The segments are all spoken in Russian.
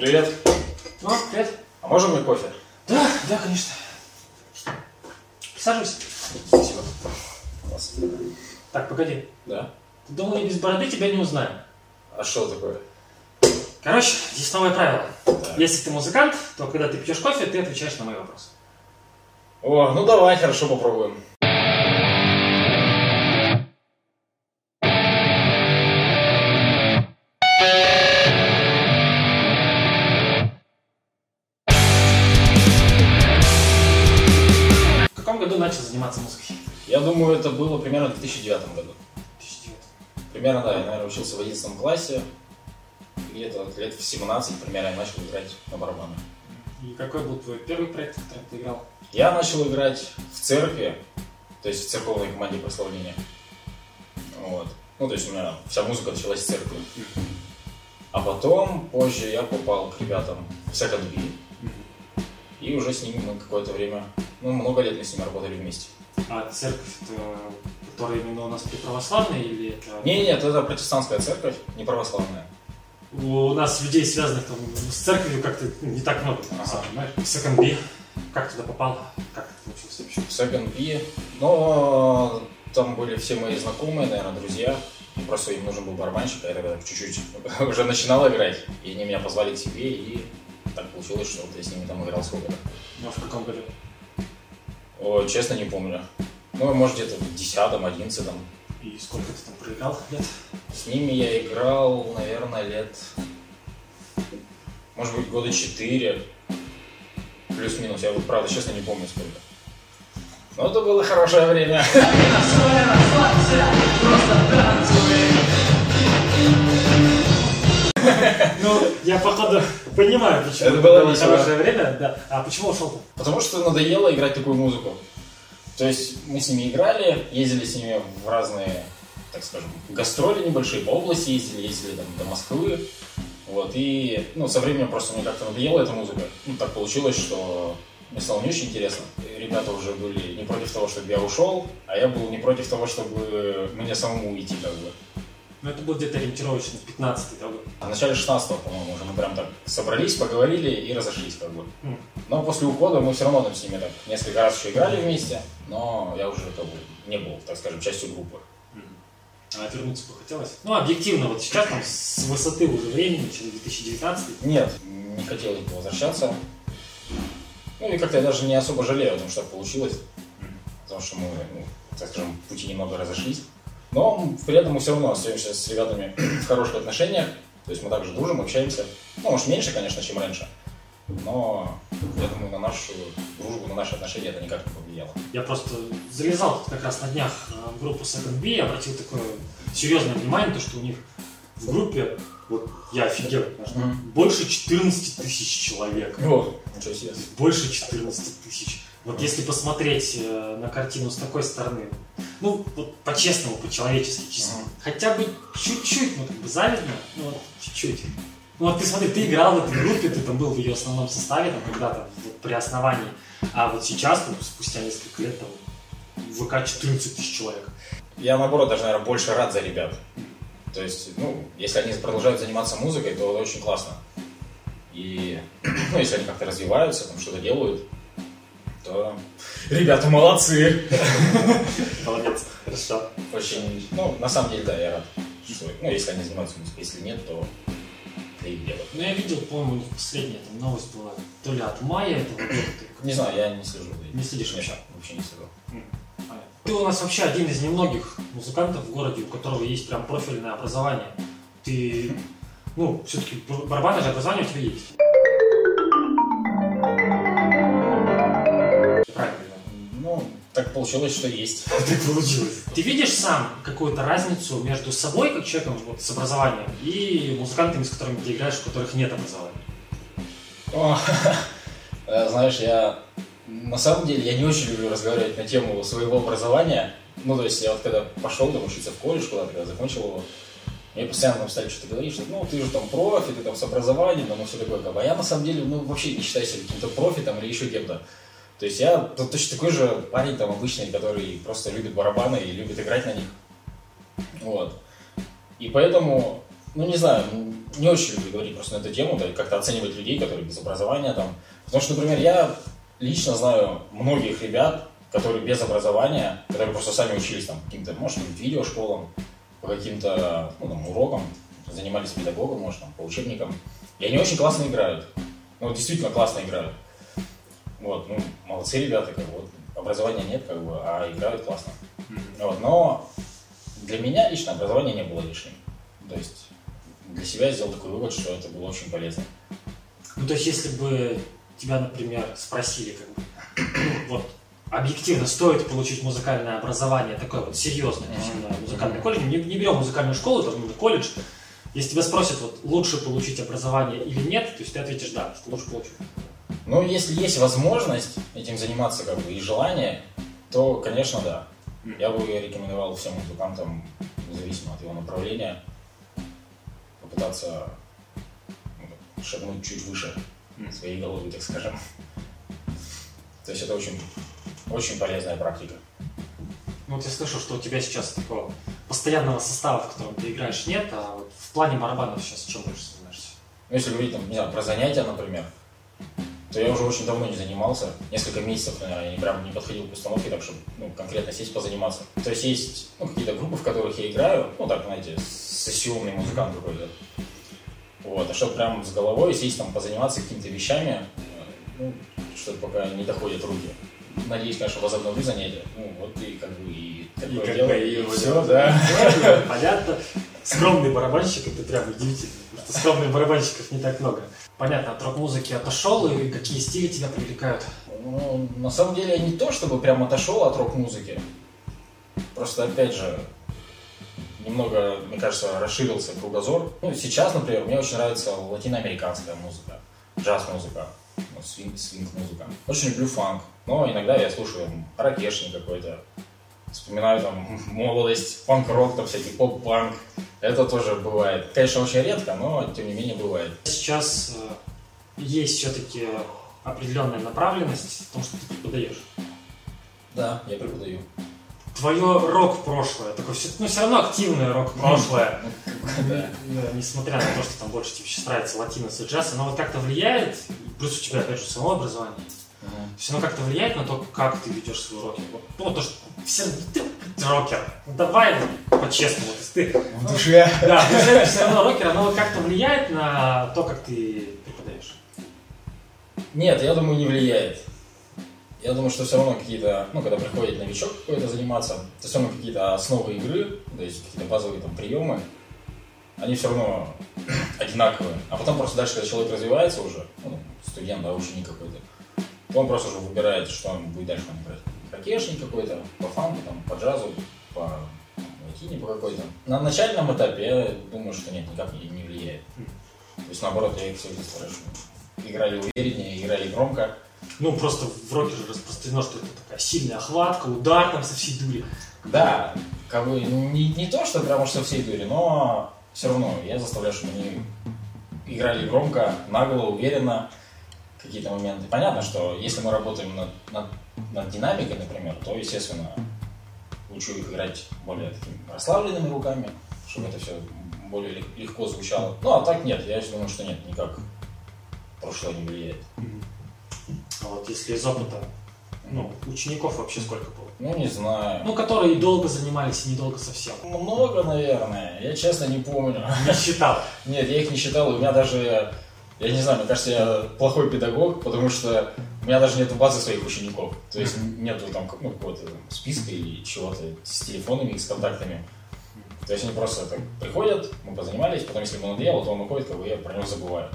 Привет. О, привет. А можно мне кофе? Да, да, конечно. Присаживайся. Спасибо. Класс. Так, погоди. Да? Ты думал, я без бороды тебя не узнаю? А что такое? Короче, здесь новое правило. Так. Если ты музыкант, то когда ты пьешь кофе, ты отвечаешь на мои вопросы. О, ну давай, хорошо, попробуем. 2009 году. 2009. Примерно, да, я, наверное, учился в 11 классе. Где-то лет в 17 примерно я начал играть на барабанах. И какой был твой первый проект, в котором ты играл? Я начал играть в церкви, то есть в церковной команде прославления. Вот. Ну, то есть у меня вся музыка началась с церкви. А потом, позже, я попал к ребятам в Second B. И уже с ними мы какое-то время, ну, много лет мы с ними работали вместе. А церковь, это, которая именно у нас православная или это... Не, нет, это протестантская церковь, не православная. У нас людей, связанных там, с церковью, как-то ну, не так много, Ага. знаешь. Second B. Как туда попал? Как ты получился вообще? Second B. Но там были все мои знакомые, наверное, друзья. И просто им нужен был барабанщик, а я тогда чуть-чуть уже начинал играть. И они меня позвали к себе, и так получилось, что вот я с ними там играл сколько-то. Ну, а в каком году? О, честно, не помню. Ну, может, где-то в 10 11 И сколько ты там проиграл лет? С ними я играл, наверное, лет... Может быть, года 4. Плюс-минус. Я вот, правда, честно, не помню сколько. Но это было хорошее время. Ну, я, походу, понимаю, почему Это было весело. хорошее время, да. А почему ушел-то? Потому что надоело играть такую музыку. То есть мы с ними играли, ездили с ними в разные, так скажем, гастроли небольшие, по области ездили, ездили там до Москвы. Вот, и ну, со временем просто мне как-то надоела эта музыка. Ну, так получилось, что мне стало не очень интересно. Ребята уже были не против того, чтобы я ушел, а я был не против того, чтобы мне самому уйти, как бы. Ну, это был где-то ориентировочно 15-й да, год. А В начале 16 по-моему, уже мы прям так собрались, поговорили и разошлись, как бы. М. Но после ухода мы все равно там с ними так несколько раз еще играли вместе, но я уже как бы не был, так скажем, частью группы. А вернуться бы хотелось? Ну, объективно, вот сейчас там с высоты уже времени, через 2019 Нет, не хотелось бы возвращаться. Ну и как-то я даже не особо жалею о том, что получилось. Потому что мы, ну, так скажем, пути немного разошлись. Но при этом мы все равно остаемся с ребятами в хороших отношениях. То есть мы также дружим, общаемся. Ну, может, меньше, конечно, чем раньше. Но я думаю, на нашу дружбу, на наши отношения это никак не повлияло. Я просто залезал как раз на днях э, в группу Second B и обратил такое серьезное внимание, то, что у них в группе, вот я офигел, Мгм. больше 14 тысяч человек. О, ничего себе. Больше 14 тысяч. Вот если посмотреть э, на картину с такой стороны, ну, вот по-честному, по-человечески, чисто, Мгм. хотя бы чуть-чуть, ну, как бы завидно, ну, вот чуть-чуть. Ну, вот ты смотри, ты играл в этой группе, ты там был в ее основном составе, там, когда-то, вот, при основании, а вот сейчас, ну, спустя несколько лет, там, в ВК 14 тысяч человек. Я, наоборот, даже, наверное, больше рад за ребят. То есть, ну, если они продолжают заниматься музыкой, то это очень классно. И, ну, если они как-то развиваются, там что-то делают, то ребята молодцы. Молодец, хорошо. Очень, ну, на самом деле, да, я рад. Что, ну, если они занимаются музыкой, если нет, то это их дело. Ну, я видел, по-моему, у них последняя там новость была, то ли от мая этого года, Не знаю, я не слежу. Не следишь вообще? Вообще не слежу. Ты у нас вообще один из немногих музыкантов в городе, у которого есть прям профильное образование. Ты, ну, все-таки барабанное же образование у тебя есть. Получилось, что есть. Так получилось. Ты видишь сам какую-то разницу между собой, как человеком вот, с образованием, и музыкантами, с которыми ты играешь, у которых нет образования? О, э, Знаешь, я на самом деле я не очень люблю разговаривать на тему своего образования. Ну, то есть я вот когда пошел там учиться в колледж куда-то, когда закончил его, мне постоянно там стали что-то говорить, что ну ты же там профи, ты там с образованием, ну все такое. А я на самом деле ну, вообще не считаю себя каким-то профи там или еще кем-то. То есть я т- точно такой же парень там обычный, который просто любит барабаны и любит играть на них. Вот. И поэтому ну не знаю, не очень люблю говорить просто на эту тему, да, как-то оценивать людей, которые без образования там. Потому что, например, я лично знаю многих ребят, которые без образования, которые просто сами учились там каким-то, может, видеошколам, по каким-то ну, там, урокам, занимались педагогом, может, там, по учебникам. И они очень классно играют. Ну, действительно классно играют. Вот, ну, молодцы ребята, как бы, вот, образования нет, как бы, а играют классно. Вот, но для меня лично образование не было лишним. То есть для себя я сделал такой вывод, что это было очень полезно. Ну, то есть, если бы тебя, например, спросили, как бы, ну, вот, объективно стоит получить музыкальное образование, такое вот серьезное, то есть именно музыкальный колледж, не, не берем музыкальную школу, это именно колледж, если тебя спросят, вот, лучше получить образование или нет, то есть ты ответишь да, что лучше получить. Ну, если есть возможность этим заниматься, как бы, и желание, то, конечно, да. Я бы рекомендовал всем музыкантам, независимо от его направления, попытаться ну, шагнуть чуть выше своей головы, так скажем. То есть это очень, очень полезная практика. Ну, вот я слышу, что у тебя сейчас такого постоянного состава, в котором ты играешь, нет, а вот в плане барабанов сейчас чем больше занимаешься? Ну, если говорить, там, не знаю, про занятия, например, то я уже очень давно не занимался. Несколько месяцев, наверное, я прям не подходил к установке, так чтобы ну, конкретно сесть позаниматься. То есть есть ну, какие-то группы, в которых я играю, ну так, знаете, сессионный музыкант какой-то. Вот, а чтобы прям с головой сесть там позаниматься какими-то вещами, ну, что-то пока не доходят руки. Надеюсь, конечно, возобновлю занятия. Ну, вот и как бы и такое как дело, бы и и все, да. Понятно. Скромный барабанщик, это прям удивительно. Потому что скромных барабанщиков не так много. Понятно, от рок-музыки отошел, и какие стили тебя привлекают? Ну, на самом деле, я не то чтобы прям отошел от рок-музыки. Просто, опять же, немного, мне кажется, расширился кругозор. Ну, сейчас, например, мне очень нравится латиноамериканская музыка, джаз-музыка, ну, свинг, свинг-музыка. Очень люблю фанк, но иногда я слушаю ракешник какой-то. Вспоминаю там молодость, панк-рок, там всякий поп-панк. Это тоже бывает. Конечно, очень редко, но тем не менее бывает. Сейчас э, есть все-таки определенная направленность в том, что ты преподаешь. Да, я преподаю. Твое рок-прошлое, такое все, ну, все равно активное рок-прошлое, э, несмотря на то, что там больше тебе сейчас нравится латинос и джаз, оно вот как-то влияет, плюс у тебя, опять же, самого образование, Мгм. то есть оно как-то влияет на то, как ты ведешь свой рок. Вот, ну, то, что все, ты рокер, ну, давай по-честному, то есть ты, В душе. да, в душе ты все равно рокер, оно как-то влияет на то, как ты преподаешь. Нет, я думаю, не влияет. Я думаю, что все равно какие-то, ну, когда приходит новичок какой-то заниматься, то все равно какие-то основы игры, то есть какие-то базовые там приемы, они все равно одинаковые. А потом просто дальше, когда человек развивается уже, ну, студент, да, ученик какой-то, то он просто уже выбирает, что он будет дальше там играть. Ракешник какой-то, по фанку, там, по джазу, по латине по какой-то. На начальном этапе я думаю, что нет, никак не, влияет. То есть наоборот, я их все чтобы играли увереннее, играли громко. Ну, просто в роке же распространено, что это такая сильная охватка, удар там со всей дури. Да, как бы не, не то, что прямо что всей дури, но все равно я заставляю, чтобы они играли громко, нагло, уверенно какие-то моменты. Понятно, что если мы работаем над, над, над динамикой, например, то, естественно, учу их играть более такими расслабленными руками, чтобы это все более лег- легко звучало. Ну, а так нет, я думаю, что нет, никак прошлое не влияет. А вот если из опыта, ну, учеников вообще сколько было? Ну, не знаю. Ну, которые долго занимались, и недолго совсем. Много, наверное. Я честно не помню. Не считал. Нет, я их не считал, у меня даже, я не знаю, мне кажется, я плохой педагог, потому что у меня даже нет базы своих учеников. То есть нету там ну, какого-то списка или чего-то с телефонами, с контактами. То есть они просто так приходят, мы позанимались, потом если ему надоело, то он уходит, как бы я про него забываю.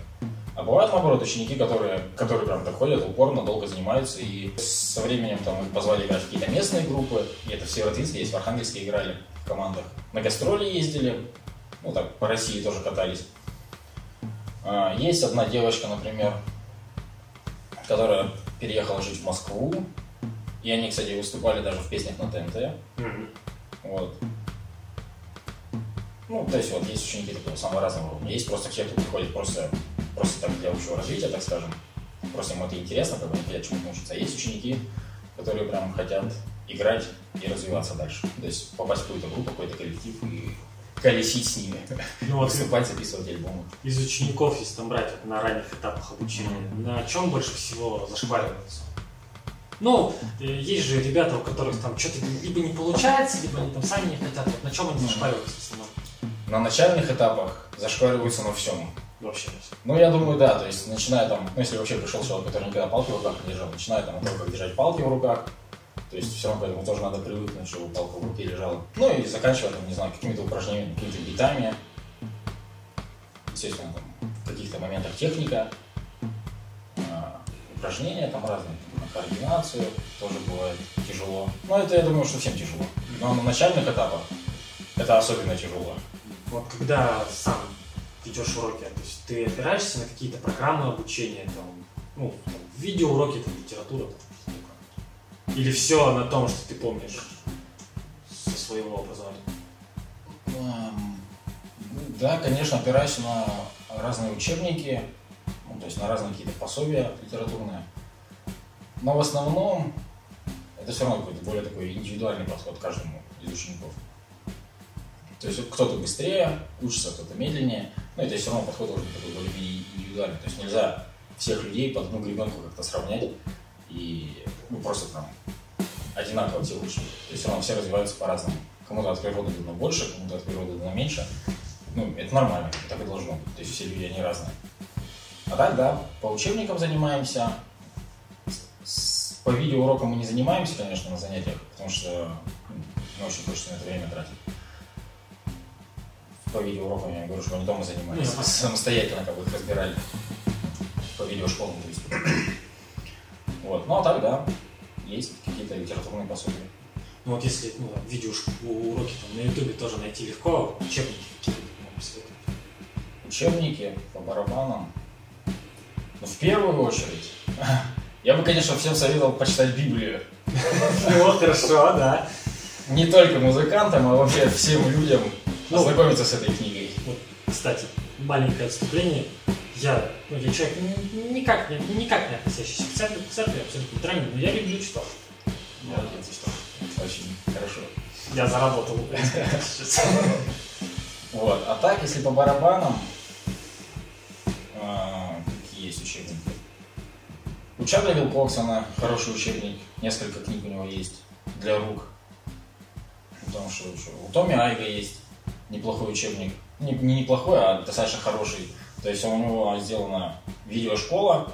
А бывают, наоборот, ученики, которые, которые прям так ходят, упорно, долго занимаются, и со временем там их позвали играть в какие-то местные группы, и это в Северодвинске, есть в Архангельске играли в командах. На гастроли ездили, ну так, по России тоже катались. А, Есть одна девочка, например, которая переехала жить в Москву, и они, кстати, выступали даже в песнях на ТНТ. Вот. Ну, то есть вот есть ученики такого самого разного уровня. Есть просто те, кто приходит просто, просто так для общего развития, так скажем. Просто им это интересно, как бы они хотят чему-то научиться. А есть ученики, которые прям хотят играть и развиваться дальше. То есть попасть в какую-то группу, какой-то коллектив и колесить с ними. Ну, вот Выступать, записывать альбомы. из учеников, если там брать вот на ранних этапах обучения, на чем больше всего зашквариваются? Ну, э, есть же ребята, у которых там что-то либо не получается, либо они там сами не хотят. Вот на чем они зашквариваются в основном? На начальных этапах зашквариваются на всем. Вообще. Ну, я думаю, да, то есть, начиная там, ну, если вообще пришел человек, который никогда палки в руках не держал, начиная там от того, как держать палки в руках, то есть, все равно к тоже надо привыкнуть, чтобы палка в руке лежала. Ну, и заканчивая, там, не знаю, какими-то упражнениями, какими-то битами. Естественно, там, в каких-то моментах техника, а, упражнения там разные, на координацию тоже бывает тяжело. Но это, я думаю, что всем тяжело. Но на начальных этапах это особенно тяжело. Вот когда сам ведешь уроки, то есть ты опираешься на какие-то программы обучения, там, ну, там, видеоуроки, там, литература, там? Или все на том, что ты помнишь со своего образования? Эм, Да, конечно, опираюсь на разные учебники, ну, то есть на разные какие-то пособия литературные. Но в основном это все равно какой-то более такой индивидуальный подход к каждому из учеников. То есть кто-то быстрее учится, кто-то медленнее, но это все равно подход должен такой более индивидуальный. То есть нельзя всех людей под одну гребенку как-то сравнять и ну, просто там одинаково все учат. То есть равно все развиваются по-разному. Кому-то от природы дано больше, кому-то от природы дано меньше. Ну, это нормально, так и должно быть. То есть все люди, они разные. А так, да, по учебникам занимаемся. С- По видеоурокам мы не занимаемся, конечно, на занятиях, потому что ну, не очень хочется на это время тратить. По видеоурокам я говорю, что они дома занимались, Ну, самостоятельно как бы их разбирали. По видеошколам, то есть. Вот, ну а так, да, есть какие-то литературные пособия. Ну вот если ну, там, видеоуроки там, на ютубе тоже найти легко, учебники какие учебники по барабанам. Ну, в первую очередь, я бы, конечно, всем советовал почитать Библию. Ну, хорошо, да. Не только музыкантам, а вообще всем людям Ну. ознакомиться с этой книгой. Кстати, маленькое отступление. Я, ну, я человек ни- никак, не- никак не относящийся к церкви, к церкви абсолютно дрянь, но я люблю читать. Молодец, что это очень хорошо. Я заработал. Вот. А так, если по барабанам, а, какие есть учебники? У Чарли Вилкоксона хороший учебник, несколько книг у него есть для рук. Потому что у Томми Айга есть неплохой учебник. Не, не неплохой, а достаточно хороший. То есть у него сделана видеошкола,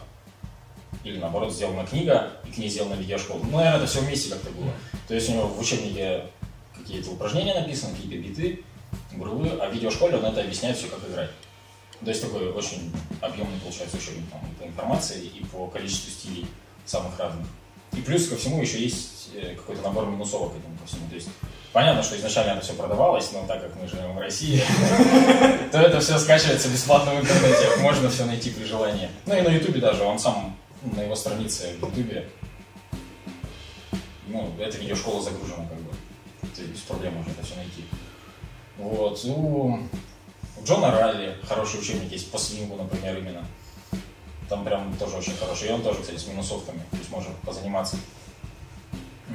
или наоборот сделана книга, и к ней сделана видеошкола. Ну, наверное, это все вместе как-то было. То есть у него в учебнике какие-то упражнения написаны, какие-то биты, грубы, а в видеошколе он это объясняет все, как играть. То есть такой очень объемный получается учебник там, по информации, и по количеству стилей самых разных. И плюс ко всему еще есть э, какой-то набор минусовок к этому ко всему. То есть понятно, что изначально это все продавалось, но так как мы живем в России, то это все скачивается бесплатно в интернете. Можно все найти при желании. Ну и на Ютубе даже, он сам ну, на его странице в Ютубе, ну, эта видеошкола загружена как бы. Есть без проблем можно это все найти. Вот. У у Джона Ралли хороший учебник есть по свингу, например, именно. Там прям тоже очень хороший. И он тоже, кстати, с минусовками. То есть можно позаниматься.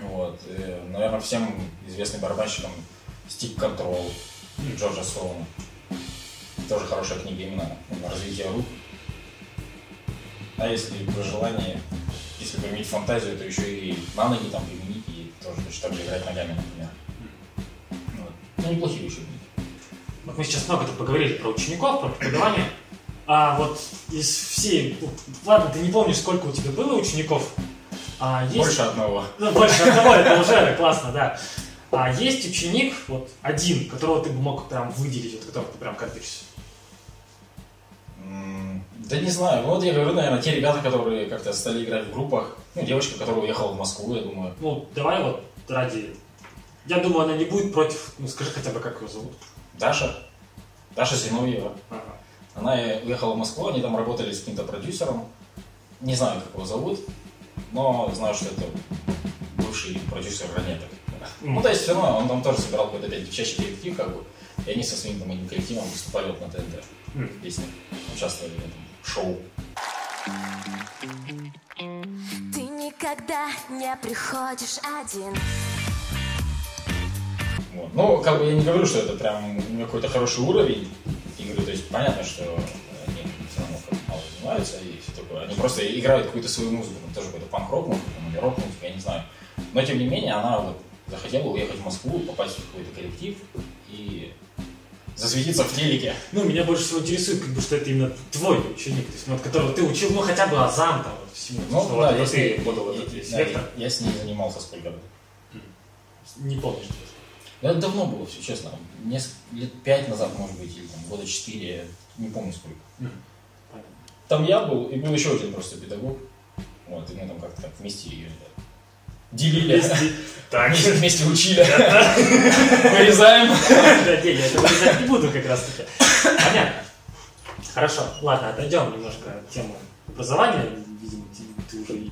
Вот. И, наверное, всем известный барабанщикам Стик Контрол Джорджа Стоуна. Тоже хорошая книга именно на развитие рук. А если при желании, если применить фантазию, то еще и на ноги там применить и тоже же играть ногами, например. Вот. Ну, неплохие учебники. Вот мы сейчас много тут поговорили про учеников, про преподавание. А вот из всей... Ладно, ты не помнишь, сколько у тебя было учеников. А есть... Больше одного. Ну, больше одного, это уже классно, да. А есть ученик, вот один, которого ты бы мог прям выделить, вот которого ты прям гордишься. М, Да не знаю. Ну, Вот я говорю, наверное, те ребята, которые как-то стали играть в группах. Ну, девочка, которая уехала в Москву, я думаю. Ну, давай вот ради... Я думаю, она не будет против... Ну, скажи хотя бы, как ее зовут. Даша. Даша Зиновьева. Ага. Она уехала в Москву, они там работали с каким-то продюсером. Не знаю, как его зовут, но знаю, что это бывший продюсер ранеток. Ну, то есть, все равно, он там тоже собирал какой-то опять девчачий коллектив, как бы. И они со своим там одним коллективом выступали вот на ТНТ. М. Песни. Участвовали в этом шоу. Ты никогда не приходишь один Вот. Ну, как бы я не говорю, что это прям какой-то хороший уровень игры, то есть понятно, что они все равно как мало занимаются просто играют какую-то свою музыку, там тоже какой-то панк-рок музыку или рок-музыку, я не знаю. Но тем не менее, она вот захотела уехать в Москву, попасть в какой-то коллектив и засветиться в телеке. Ну, меня больше всего интересует, как бы, что это именно твой ученик, то есть, ну, от которого ты учил, ну, хотя бы азам там, вот, всему. Ну, что да, вот, я, с ней, подал я- этот вектор. я- я с ней занимался сколько лет. Не помнишь. Да, Это давно было все, честно. Несколько лет пять назад, может быть, или там, года четыре, не помню сколько. Понятно. Там я был, и был еще один просто педагог. Вот, и мы там как-то так вместе ее делили. Так, Вместе, вместе учили. Вырезаем. Да, не, я это вырезать не буду как раз таки. Понятно. Хорошо, ладно, отойдем немножко от темы образования. Видимо, ты, уже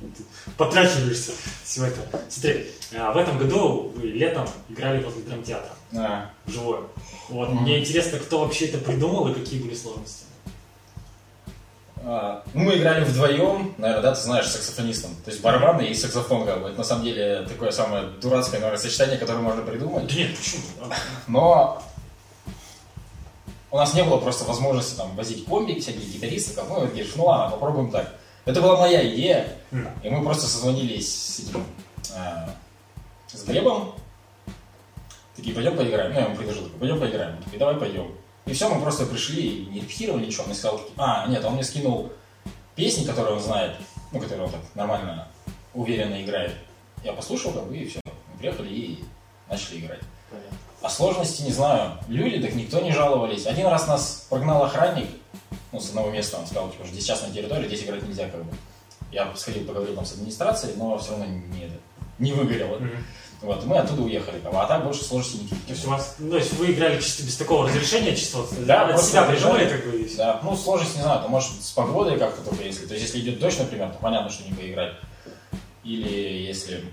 потрачиваешься всего этого. Смотри, а, в этом году вы летом играли возле драмтеатра А, вживую. Вот, мне интересно, кто вообще это придумал и какие были сложности. А, ну, мы играли вдвоем, наверное, да, ты знаешь, саксофонистом. То есть барабаны и саксофон, как бы. Это на самом деле такое самое дурацкое, наверное, сочетание, которое можно придумать. Да нет, почему? Но у нас не было просто возможности там возить комби, всякие гитаристы, как, ну, говоришь, ну ладно, попробуем так. Это была моя идея, и мы просто созвонились с этим, э, с Глебом, такие, пойдем поиграем. Ну, я ему предложил, такой, пойдем поиграем. Он такой, давай пойдем. И все, мы просто пришли, не репетировали ничего, он мне сказал, а, нет, он мне скинул песни, которые он знает, ну, которые он так нормально, уверенно играет. Я послушал, как бы, и все. Мы приехали и начали играть. понятно. А сложности не знаю. Люди, так никто не жаловались. Один раз нас прогнал охранник, ну, с одного места, он сказал, типа, здесь частная территория, здесь играть нельзя, как бы. Я сходил, поговорил там с администрацией, но все равно не, не выгорело. Мгм. Вот, и мы оттуда уехали. А так больше сложностей никаких. То есть у вас, ну, то есть вы играли чисто без такого разрешения, чисто Да, от себя приезжали. как бы. Да, ну, сложность, не знаю, то может с погодой как-то только если. То есть, если идет дождь, например, то понятно, что не поиграть. Или если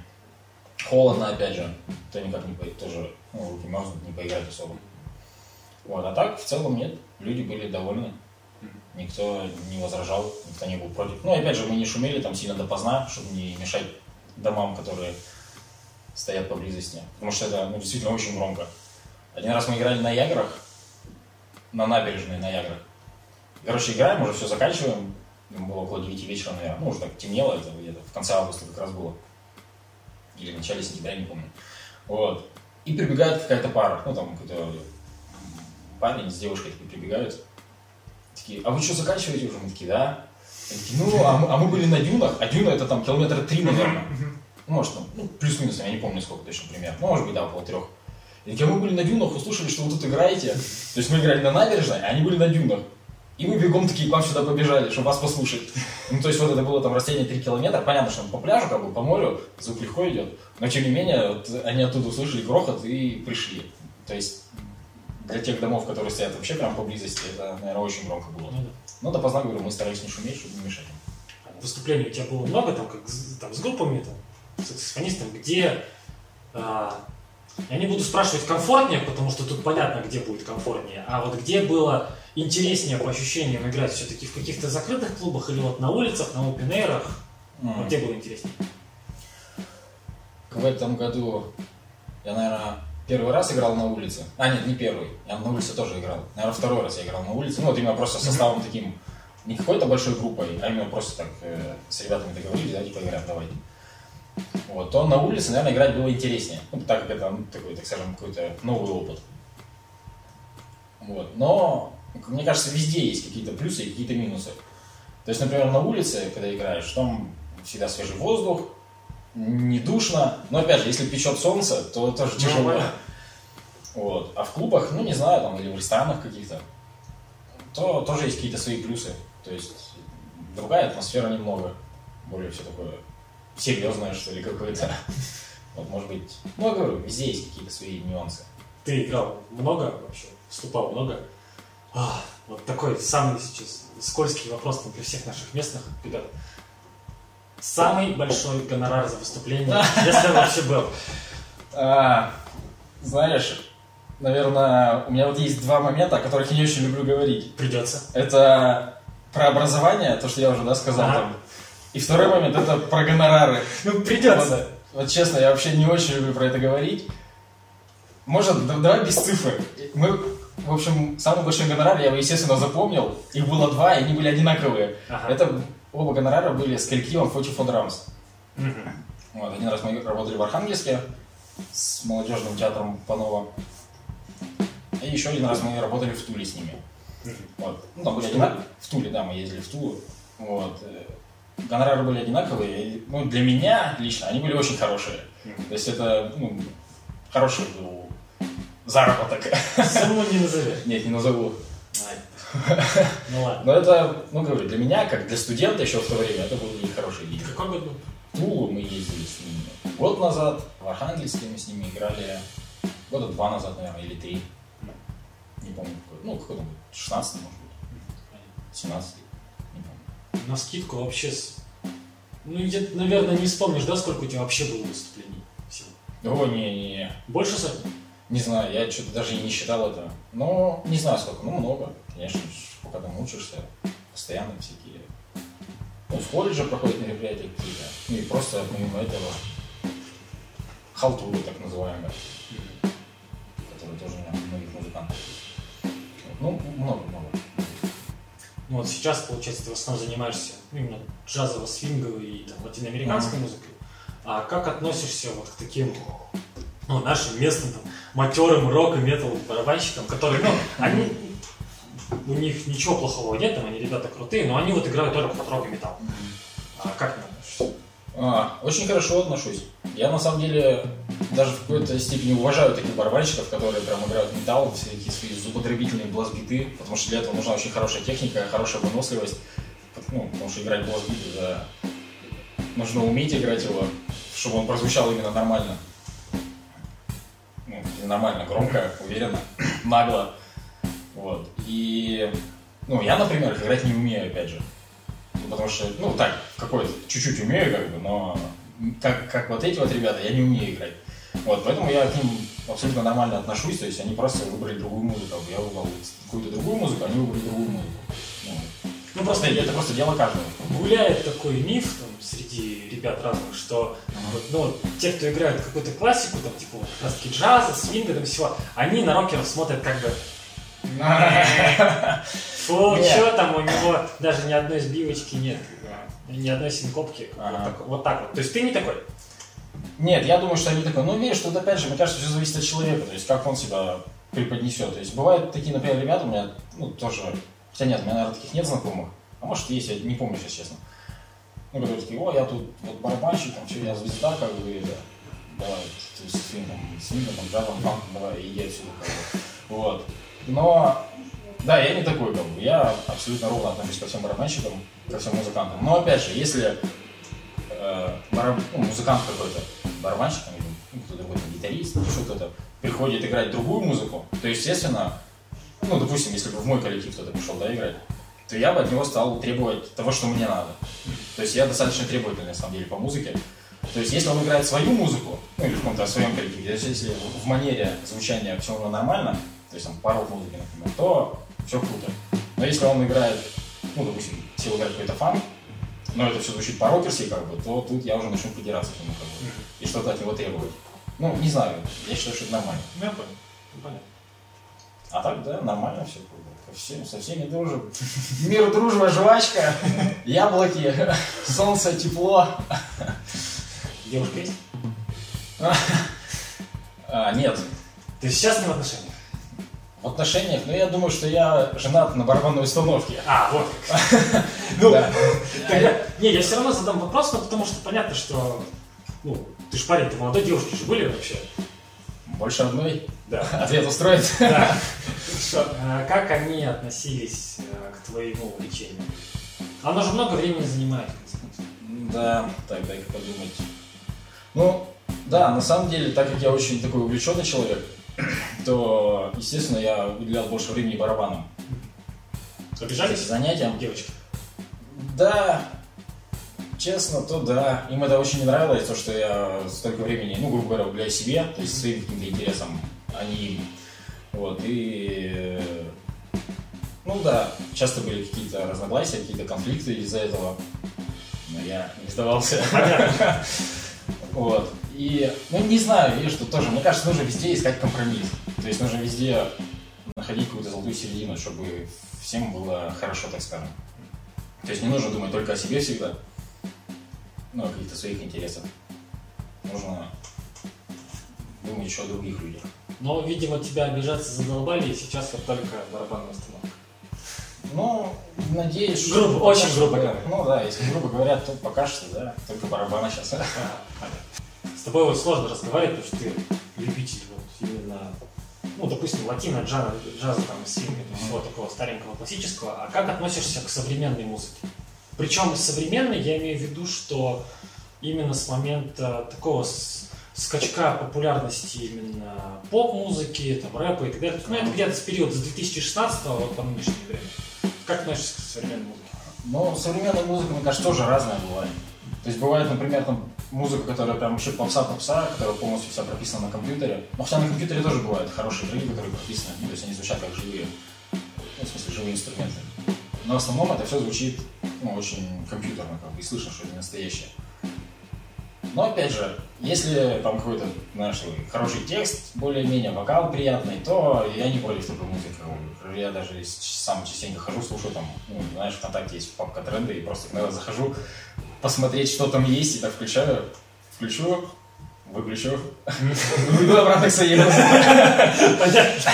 холодно, опять же, то никак не по... тоже, ну, руки мерзнут, не поиграть особо. Вот, а так, в целом, нет. Люди были довольны. Никто не возражал, никто не был против. Ну, опять же, мы не шумели там сильно допоздна, чтобы не мешать домам, которые стоят поблизости. Потому что это ну, действительно очень громко. Один раз мы играли на Яграх, на набережной на Яграх. Короче, играем, уже все заканчиваем. Было около 9 вечера, наверное. Ну, уже так темнело, это где-то в конце августа как раз было. Или в начале сентября, не помню. Вот. И прибегает какая-то пара. Ну, там какой-то парень с девушкой такие прибегают. Такие, а вы что, заканчиваете уже? Мы такие, да. Такие, ну, а мы, а мы были на дюнах, а дюна это там километра три, наверное. Может, там, ну, плюс-минус, я не помню, сколько точно примерно. Ну, может быть, да, около трех. И такие, мы были на дюнах, услышали, что вы тут играете. То есть мы играли на набережной, а они были на дюнах. И мы бегом такие к вам сюда побежали, чтобы вас послушать. Ну, то есть вот это было там расстояние 3 километра. Понятно, что по пляжу, как бы по морю, звук легко идет. Но тем не менее, вот, они оттуда услышали грохот и пришли. То есть для тех домов, которые стоят вообще прям поблизости, это, наверное, очень громко было. Ну да. Ну, допоздна, говорю, мы старались не шуметь, чтобы не мешать им. Выступлений у тебя было много, там, как там, с группами, там, саксофонистом, где... а, я не буду спрашивать комфортнее, потому что тут понятно, где будет комфортнее, а вот где было интереснее по ощущениям играть все-таки в каких-то закрытых клубах или вот на улицах, на опен вот где было интереснее? В этом году я, наверное, первый раз играл на улице. А, нет, не первый. Я на улице тоже играл. Наверное, второй раз я играл на улице. Ну, вот именно просто составом таким, не какой-то большой группой, а именно просто так э, с ребятами договорились, давайте поиграем, давайте. Вот, то на улице, наверное, играть было интереснее. Ну, так как это ну, такой, так скажем, какой-то новый опыт. Вот. Но, мне кажется, везде есть какие-то плюсы и какие-то минусы. То есть, например, на улице, когда играешь, там всегда свежий воздух, не душно. Но опять же, если печет солнце, то тоже тяжело. Вот. А в клубах, ну не знаю, там, или в ресторанах каких-то, то тоже есть какие-то свои плюсы. То есть другая атмосфера немного. Более все такое серьезное, что ли, какое-то. Вот, может быть, ну, я говорю, везде есть какие-то свои нюансы. Ты играл много вообще? Выступал много? А, вот такой самый сейчас скользкий вопрос там для всех наших местных ребят. Самый большой гонорар за выступление, если он вообще был. А, знаешь, наверное, у меня вот есть два момента, о которых я не очень люблю говорить. Придется. Это про образование, то, что я уже да, сказал Ага. там. И второй момент это про гонорары. Ну, придется. Вот, вот честно, я вообще не очень люблю про это говорить. может, да- давай без цифр. Мы, в общем, самый большой гонорар я, естественно, запомнил. Их было два, и они были одинаковые. Ага. Это оба гонорара были с коллективом Forty for Drums. Мгм. Вот, один раз мы работали в Архангельске с молодежным театром Панова. И еще один раз мы работали в Туле с ними. Вот. Ну, там были одинаковые. В Туле, да, мы ездили в Тулу. Вот. Гонорары были одинаковые. и, ну, для меня лично они были очень хорошие. То есть это ну, хороший был заработок. Сумму не назовешь. Нет, не назову. Ну ладно. Но это, ну, говорю, для меня, как для студента еще в то время, это были хорошие деньги. Какой год был? В Тулу мы ездили с ними год назад, в Архангельске мы с ними играли года два назад, наверное, или три. Не помню какой. Ну, какой там, 16 может быть, 17 не помню. На скидку вообще... с- Ну, я, наверное, не вспомнишь, да, сколько у тебя вообще было выступлений всего? О, не-не-не. Больше сотни? Не знаю, я что-то даже и не считал это. Но не знаю сколько, ну много. Конечно, пока там учишься, постоянно всякие. Ну, в колледже проходят мероприятия какие-то. Ну и просто помимо этого халтуры так называемые, Ну вот сейчас, получается, ты в основном занимаешься именно джазово-свинговой и там, латиноамериканской Мгм. музыкой. А как относишься вот к таким ну, нашим местным там, матерым рок и метал барабанщикам, которые, ну, они, у них ничего плохого нет, там, они ребята крутые, но они вот играют только под рок и металл. А как относишься? А, очень хорошо отношусь. Я на самом деле даже в какой-то степени уважаю таких барабанщиков, которые прям играют металл, всякие свои зубодробительные блазбиты, потому что для этого нужна очень хорошая техника, хорошая выносливость. Ну, потому что играть блазбит это нужно уметь играть его, чтобы он прозвучал именно нормально. Ну, нормально, громко, уверенно, нагло. Вот. И, ну, я, например, играть не умею, опять же. Потому что, ну, так, какой-то, чуть-чуть умею, как бы, но как, как вот эти вот ребята, я не умею играть. Вот, поэтому я к ним абсолютно нормально отношусь, то есть они просто выбрали другую музыку, я выбрал какую-то другую музыку, они выбрали другую музыку. Ну, Ну, просто просто это просто дело каждого. гуляет такой миф там, среди ребят разных, что вот, ну, те, кто играют какую-то классику, там, типа, вот, как раз таки джаза, свинга, там, всего, они на рокеров смотрят как бы Фу, что там у него даже ни одной сбивочки нет, ни одной синкопки. Вот, Ага. так, вот так вот. То есть ты не такой? Нет, я думаю, что они такой, ну, видишь, тут опять же, мне кажется, все зависит от человека, то есть как он себя преподнесет. То есть бывают такие, например, ребята у меня, ну, тоже, хотя нет, у меня, наверное, таких нет знакомых, а может есть, я не помню сейчас, честно. Ну, которые такие, о, я тут вот барабанщик, там, что, я звезда, как бы, да, давай, ты с своим там, свингом, там, фанком, давай, иди отсюда, как бы. Вот. Но, да, я не такой, как я абсолютно ровно отношусь ко всем барабанщикам, ко всем музыкантам. Но, опять же, если э, бараб- ну, музыкант какой-то, барабанщик, или, ну, кто-то другой, гитарист, еще кто-то, приходит играть другую музыку, то, естественно, ну, допустим, если бы в мой коллектив кто-то пришел, да, играть, то я бы от него стал требовать того, что мне надо. То есть я достаточно требовательный, на самом деле, по музыке. То есть если он играет свою музыку, ну, или в каком-то своем коллективе, если в манере звучания все него нормально, то есть там по рок-музыке, например, то все круто. Но если он играет, ну, допустим, все играют какой-то фанк, но это все звучит по-рокерски, как бы, то тут я уже начну придираться к нему, как бы, и что-то от него требовать. Ну, не знаю, я считаю, что это нормально. Ну, я понял. Ну, Понятно. А так, да, нормально все. Всем, со всеми дружим. Мир, дружба, жвачка, яблоки, солнце, тепло. Девушка есть? А, нет, Ты сейчас не в отношениях? В отношениях, но я думаю, что я женат на барабанной установке. А, вот. Ну, Не, я все равно задам вопрос, ну, потому что понятно, что... Ну, ты же парень, ты молодой, девушки же были вообще? Больше одной. Да. Ответ устроит. Да. А Как они относились э, к твоему увлечению? Оно же много времени занимает. Да, так, дай подумать. Ну, да, на самом деле, так как я очень такой увлеченный человек, то, естественно, я уделял больше времени барабанам. Обижались? Занятиям. Девочки. Да, честно, то да. Им это очень не нравилось, то, что я столько времени, ну, грубо говоря, уделяю себе, то есть своим каким-то интересам, а не им. Вот, и... Ну да, часто были какие-то разногласия, какие-то конфликты из-за этого. Но я не сдавался. Вот. И, ну, не знаю, видишь, тут тоже, мне кажется, нужно везде искать компромисс. То есть нужно везде находить какую-то золотую середину, чтобы всем было хорошо, так скажем. То есть не нужно думать только о себе всегда, ну, о каких-то своих интересах. Нужно думать еще о других людях. Но, видимо, тебя обижаться задолбали, и сейчас вот только барабанная установка. Ну, надеюсь, Грубо, пока очень что, грубо говоря. Ну да, если грубо говоря, то пока что, да, только барабаны сейчас. С тобой вот сложно разговаривать, потому что ты любитель вот именно, ну, допустим, латино, джаза, джаза там, то есть всего такого старенького классического. А как относишься к современной музыке? Причем современной я имею в виду, что именно с момента такого скачка популярности именно поп-музыки, там, рэпа и так далее. Ну, это где-то с периода с 2016 вот по нынешнее время. Как относишься к современной музыке? Но современная музыка, мне кажется, тоже разная бывает. То есть бывает, например, там музыка, которая прям вообще попса-попса, которая полностью вся прописана на компьютере. Но хотя на компьютере тоже бывают хорошие треки, которые прописаны, ну, то есть они звучат как живые, ну, в смысле, живые инструменты. Но в основном это все звучит ну, очень компьютерно, как бы, и слышно, что это не настоящее. Но опять же, если там какой-то, знаешь, хороший текст, более-менее вокал приятный, то я не против такой музыки. Я даже сам частенько хожу, слушаю там, ну, знаешь, ВКонтакте есть папка тренды, и просто иногда захожу посмотреть, что там есть, и так включаю, включу, выключу, выйду обратно к своей. Понятно.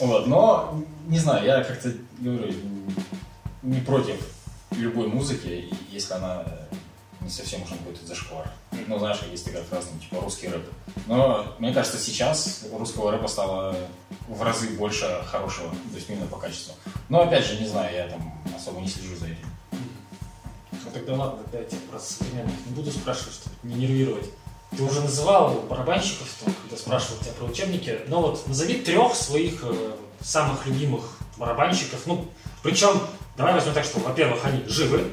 Вот, но, не знаю, я как-то, говорю, не против любой музыки, если она не совсем уже будет зашквар. Ну, знаешь, есть фраза, ну, типа, русский рэп. Но, мне кажется, сейчас русского рэпа стало в разы больше хорошего, то есть именно по качеству. Но, опять же, не знаю, я там особо не слежу за этим. Ну тогда ладно, опять я про современных не буду спрашивать, чтобы не нервировать. Ты уже называл барабанщиков, там, когда спрашивал тебя про учебники, но вот назови трех своих э, самых любимых барабанщиков. Ну, причем, давай возьмем так, что, во-первых, они живы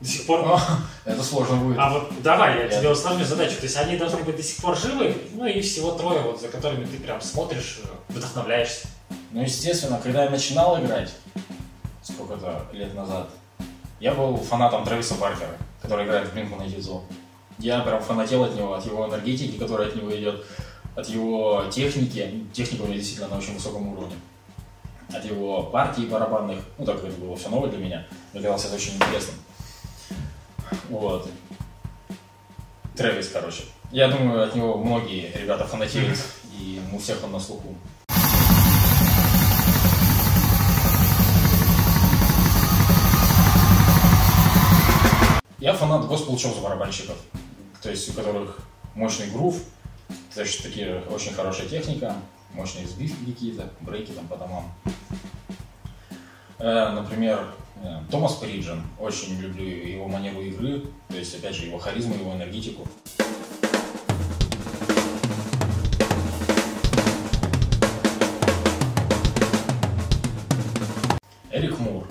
до сих пор. О, это сложно будет. А вот давай, я Я- тебе усложню задачу. То есть они должны быть до сих пор живы, ну и всего трое, вот, за которыми ты прям смотришь, э, вдохновляешься. Ну, естественно, когда я начинал играть, сколько-то лет назад, я был фанатом Трэвиса Баркера, который играет в на Дизо. Я прям фанател от него, от его энергетики, которая от него идет, от его техники. Техника у него действительно на очень высоком уровне. От его партий барабанных, ну так это было все новое для меня, мне казалось это очень интересным. Вот. Трэвис, короче. Я думаю, от него многие ребята фанатеют, и у всех он на слуху. Я фанат госпел чоз барабанщиков, то есть у которых мощный грув, то есть такие очень хорошая техника, мощные сбивки какие-то, брейки там по домам. Э, например, э, Томас Париджан, очень люблю его манеру игры, то есть опять же его харизму, его энергетику. Эрик Мур,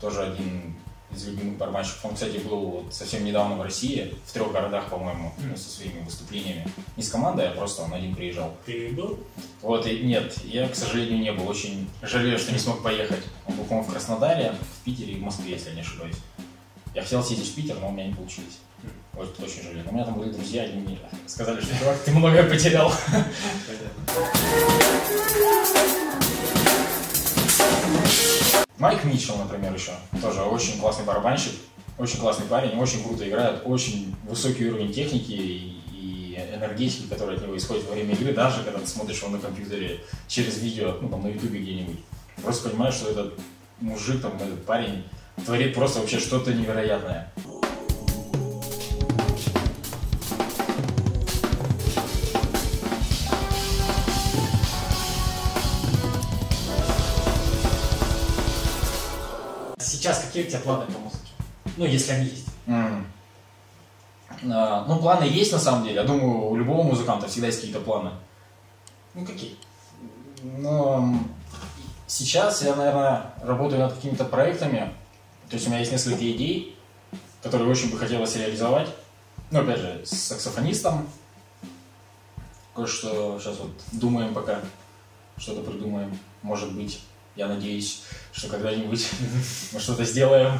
тоже один барабанщиков. Он, кстати, был вот совсем недавно в России, в трех городах, по-моему, ну, со своими выступлениями. Не с командой, а просто он один приезжал. Ты был? Вот, и нет, я, к сожалению, не был. Очень жалею, что не смог поехать. Он был, по-моему, в Краснодаре, в Питере и в Москве, если я не ошибаюсь. Я хотел съездить в Питер, но у меня не получилось. Вот, очень жалею. Но у меня там были друзья, они мне сказали, что чувак, ты многое потерял. Майк Митчелл, например, еще. Тоже очень классный барабанщик. Очень классный парень, очень круто играет, очень высокий уровень техники и, и энергетики, которая от него исходит во время игры, даже когда ты смотришь его на компьютере через видео, ну там на ютубе где-нибудь. Просто понимаешь, что этот мужик, там, этот парень творит просто вообще что-то невероятное. Какие у тебя планы по музыке? Ну, если они есть. М. А, Ну, планы есть на самом деле. Я думаю, у любого музыканта всегда есть какие-то планы. Ну, какие? М, сейчас я, наверное, работаю над какими-то проектами. То есть у меня есть несколько идей, которые очень бы хотелось реализовать. Ну, опять же, с саксофонистом. Кое-что сейчас вот думаем пока, что-то придумаем. Может быть, я надеюсь, что когда-нибудь мы что-то сделаем.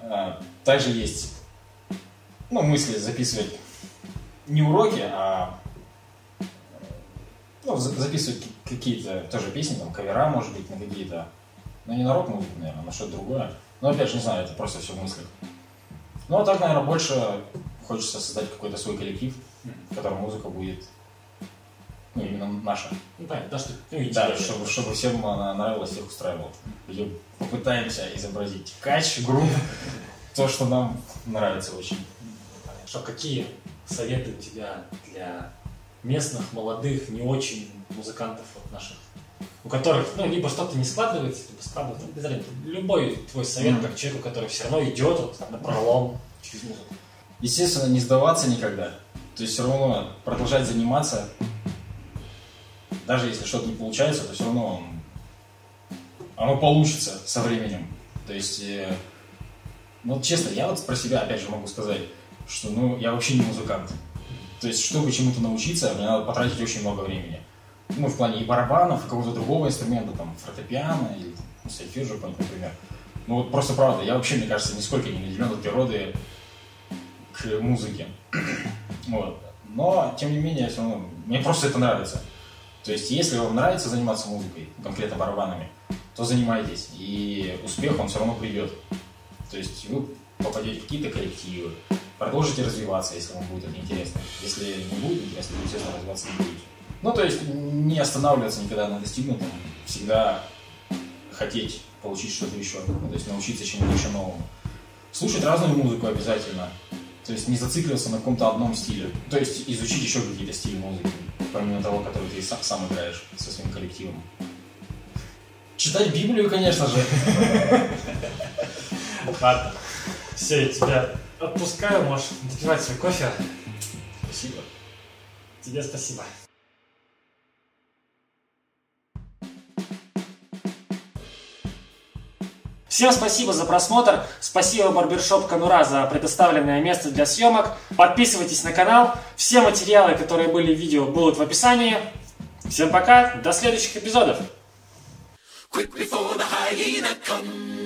А, Также есть ну, мысли записывать не уроки, а ну, записывать какие-то тоже песни, там, кавера, может быть, на какие-то, ну, не на рок-музыку, наверное, на что-то другое. Но, опять же, не знаю, это просто все в мыслях. Ну, а так, наверное, больше хочется создать какой-то свой коллектив, в котором музыка будет, ну, именно наша. Ну, понятно, да, что, ну, и Да, чтобы, чтобы всем она нравилась, всех устраивала. Где попытаемся изобразить кач, групп, то, что нам нравится очень. Что, какие советы у тебя для местных, молодых, не очень музыкантов вот наших, у которых, ну, либо что-то не складывается, либо складывается, ну, без разницы. Любой твой совет, как человеку, который все равно идет вот, на пролом через музыку. Естественно, не сдаваться никогда. То есть все равно продолжать заниматься. Даже если что-то не получается, то все равно он- оно получится со временем. То есть, э, ну, честно, я вот про себя опять же могу сказать, что ну, я вообще не музыкант. То есть, чтобы чему-то научиться, мне надо потратить очень много времени. Ну, в плане и барабанов, и какого-то другого инструмента, там, фортепиано или ну, сольфеджио, например. Ну, вот просто правда, я вообще, мне кажется, нисколько не наделен от природы к музыке. Вот. Но, тем не менее, все равно, мне просто это нравится. То есть, если вам нравится заниматься музыкой, конкретно барабанами, то занимайтесь, и успех он все равно придет. То есть, вы попадете в какие-то коллективы, продолжите развиваться, если вам будет это интересно. Если не будет интересно, то, естественно, развиваться не будете. Ну, то есть, не останавливаться никогда на достигнутом, всегда хотеть получить что-то еще, ну, то есть научиться чему-то еще новому. Слушать разную музыку обязательно, то есть не зацикливаться на каком-то одном стиле. То есть изучить еще какие-то стили музыки, помимо того, который ты сам, сам играешь со своим коллективом. Читать Библию, конечно же. Ладно. Все, я тебя отпускаю, можешь допивать свой кофе. Спасибо. Тебе спасибо. Всем спасибо за просмотр. Спасибо Барбершоп Конура за предоставленное место для съемок. Подписывайтесь на канал. Все материалы, которые были в видео, будут в описании. Всем пока. До следующих эпизодов. Quick before the hyena comes.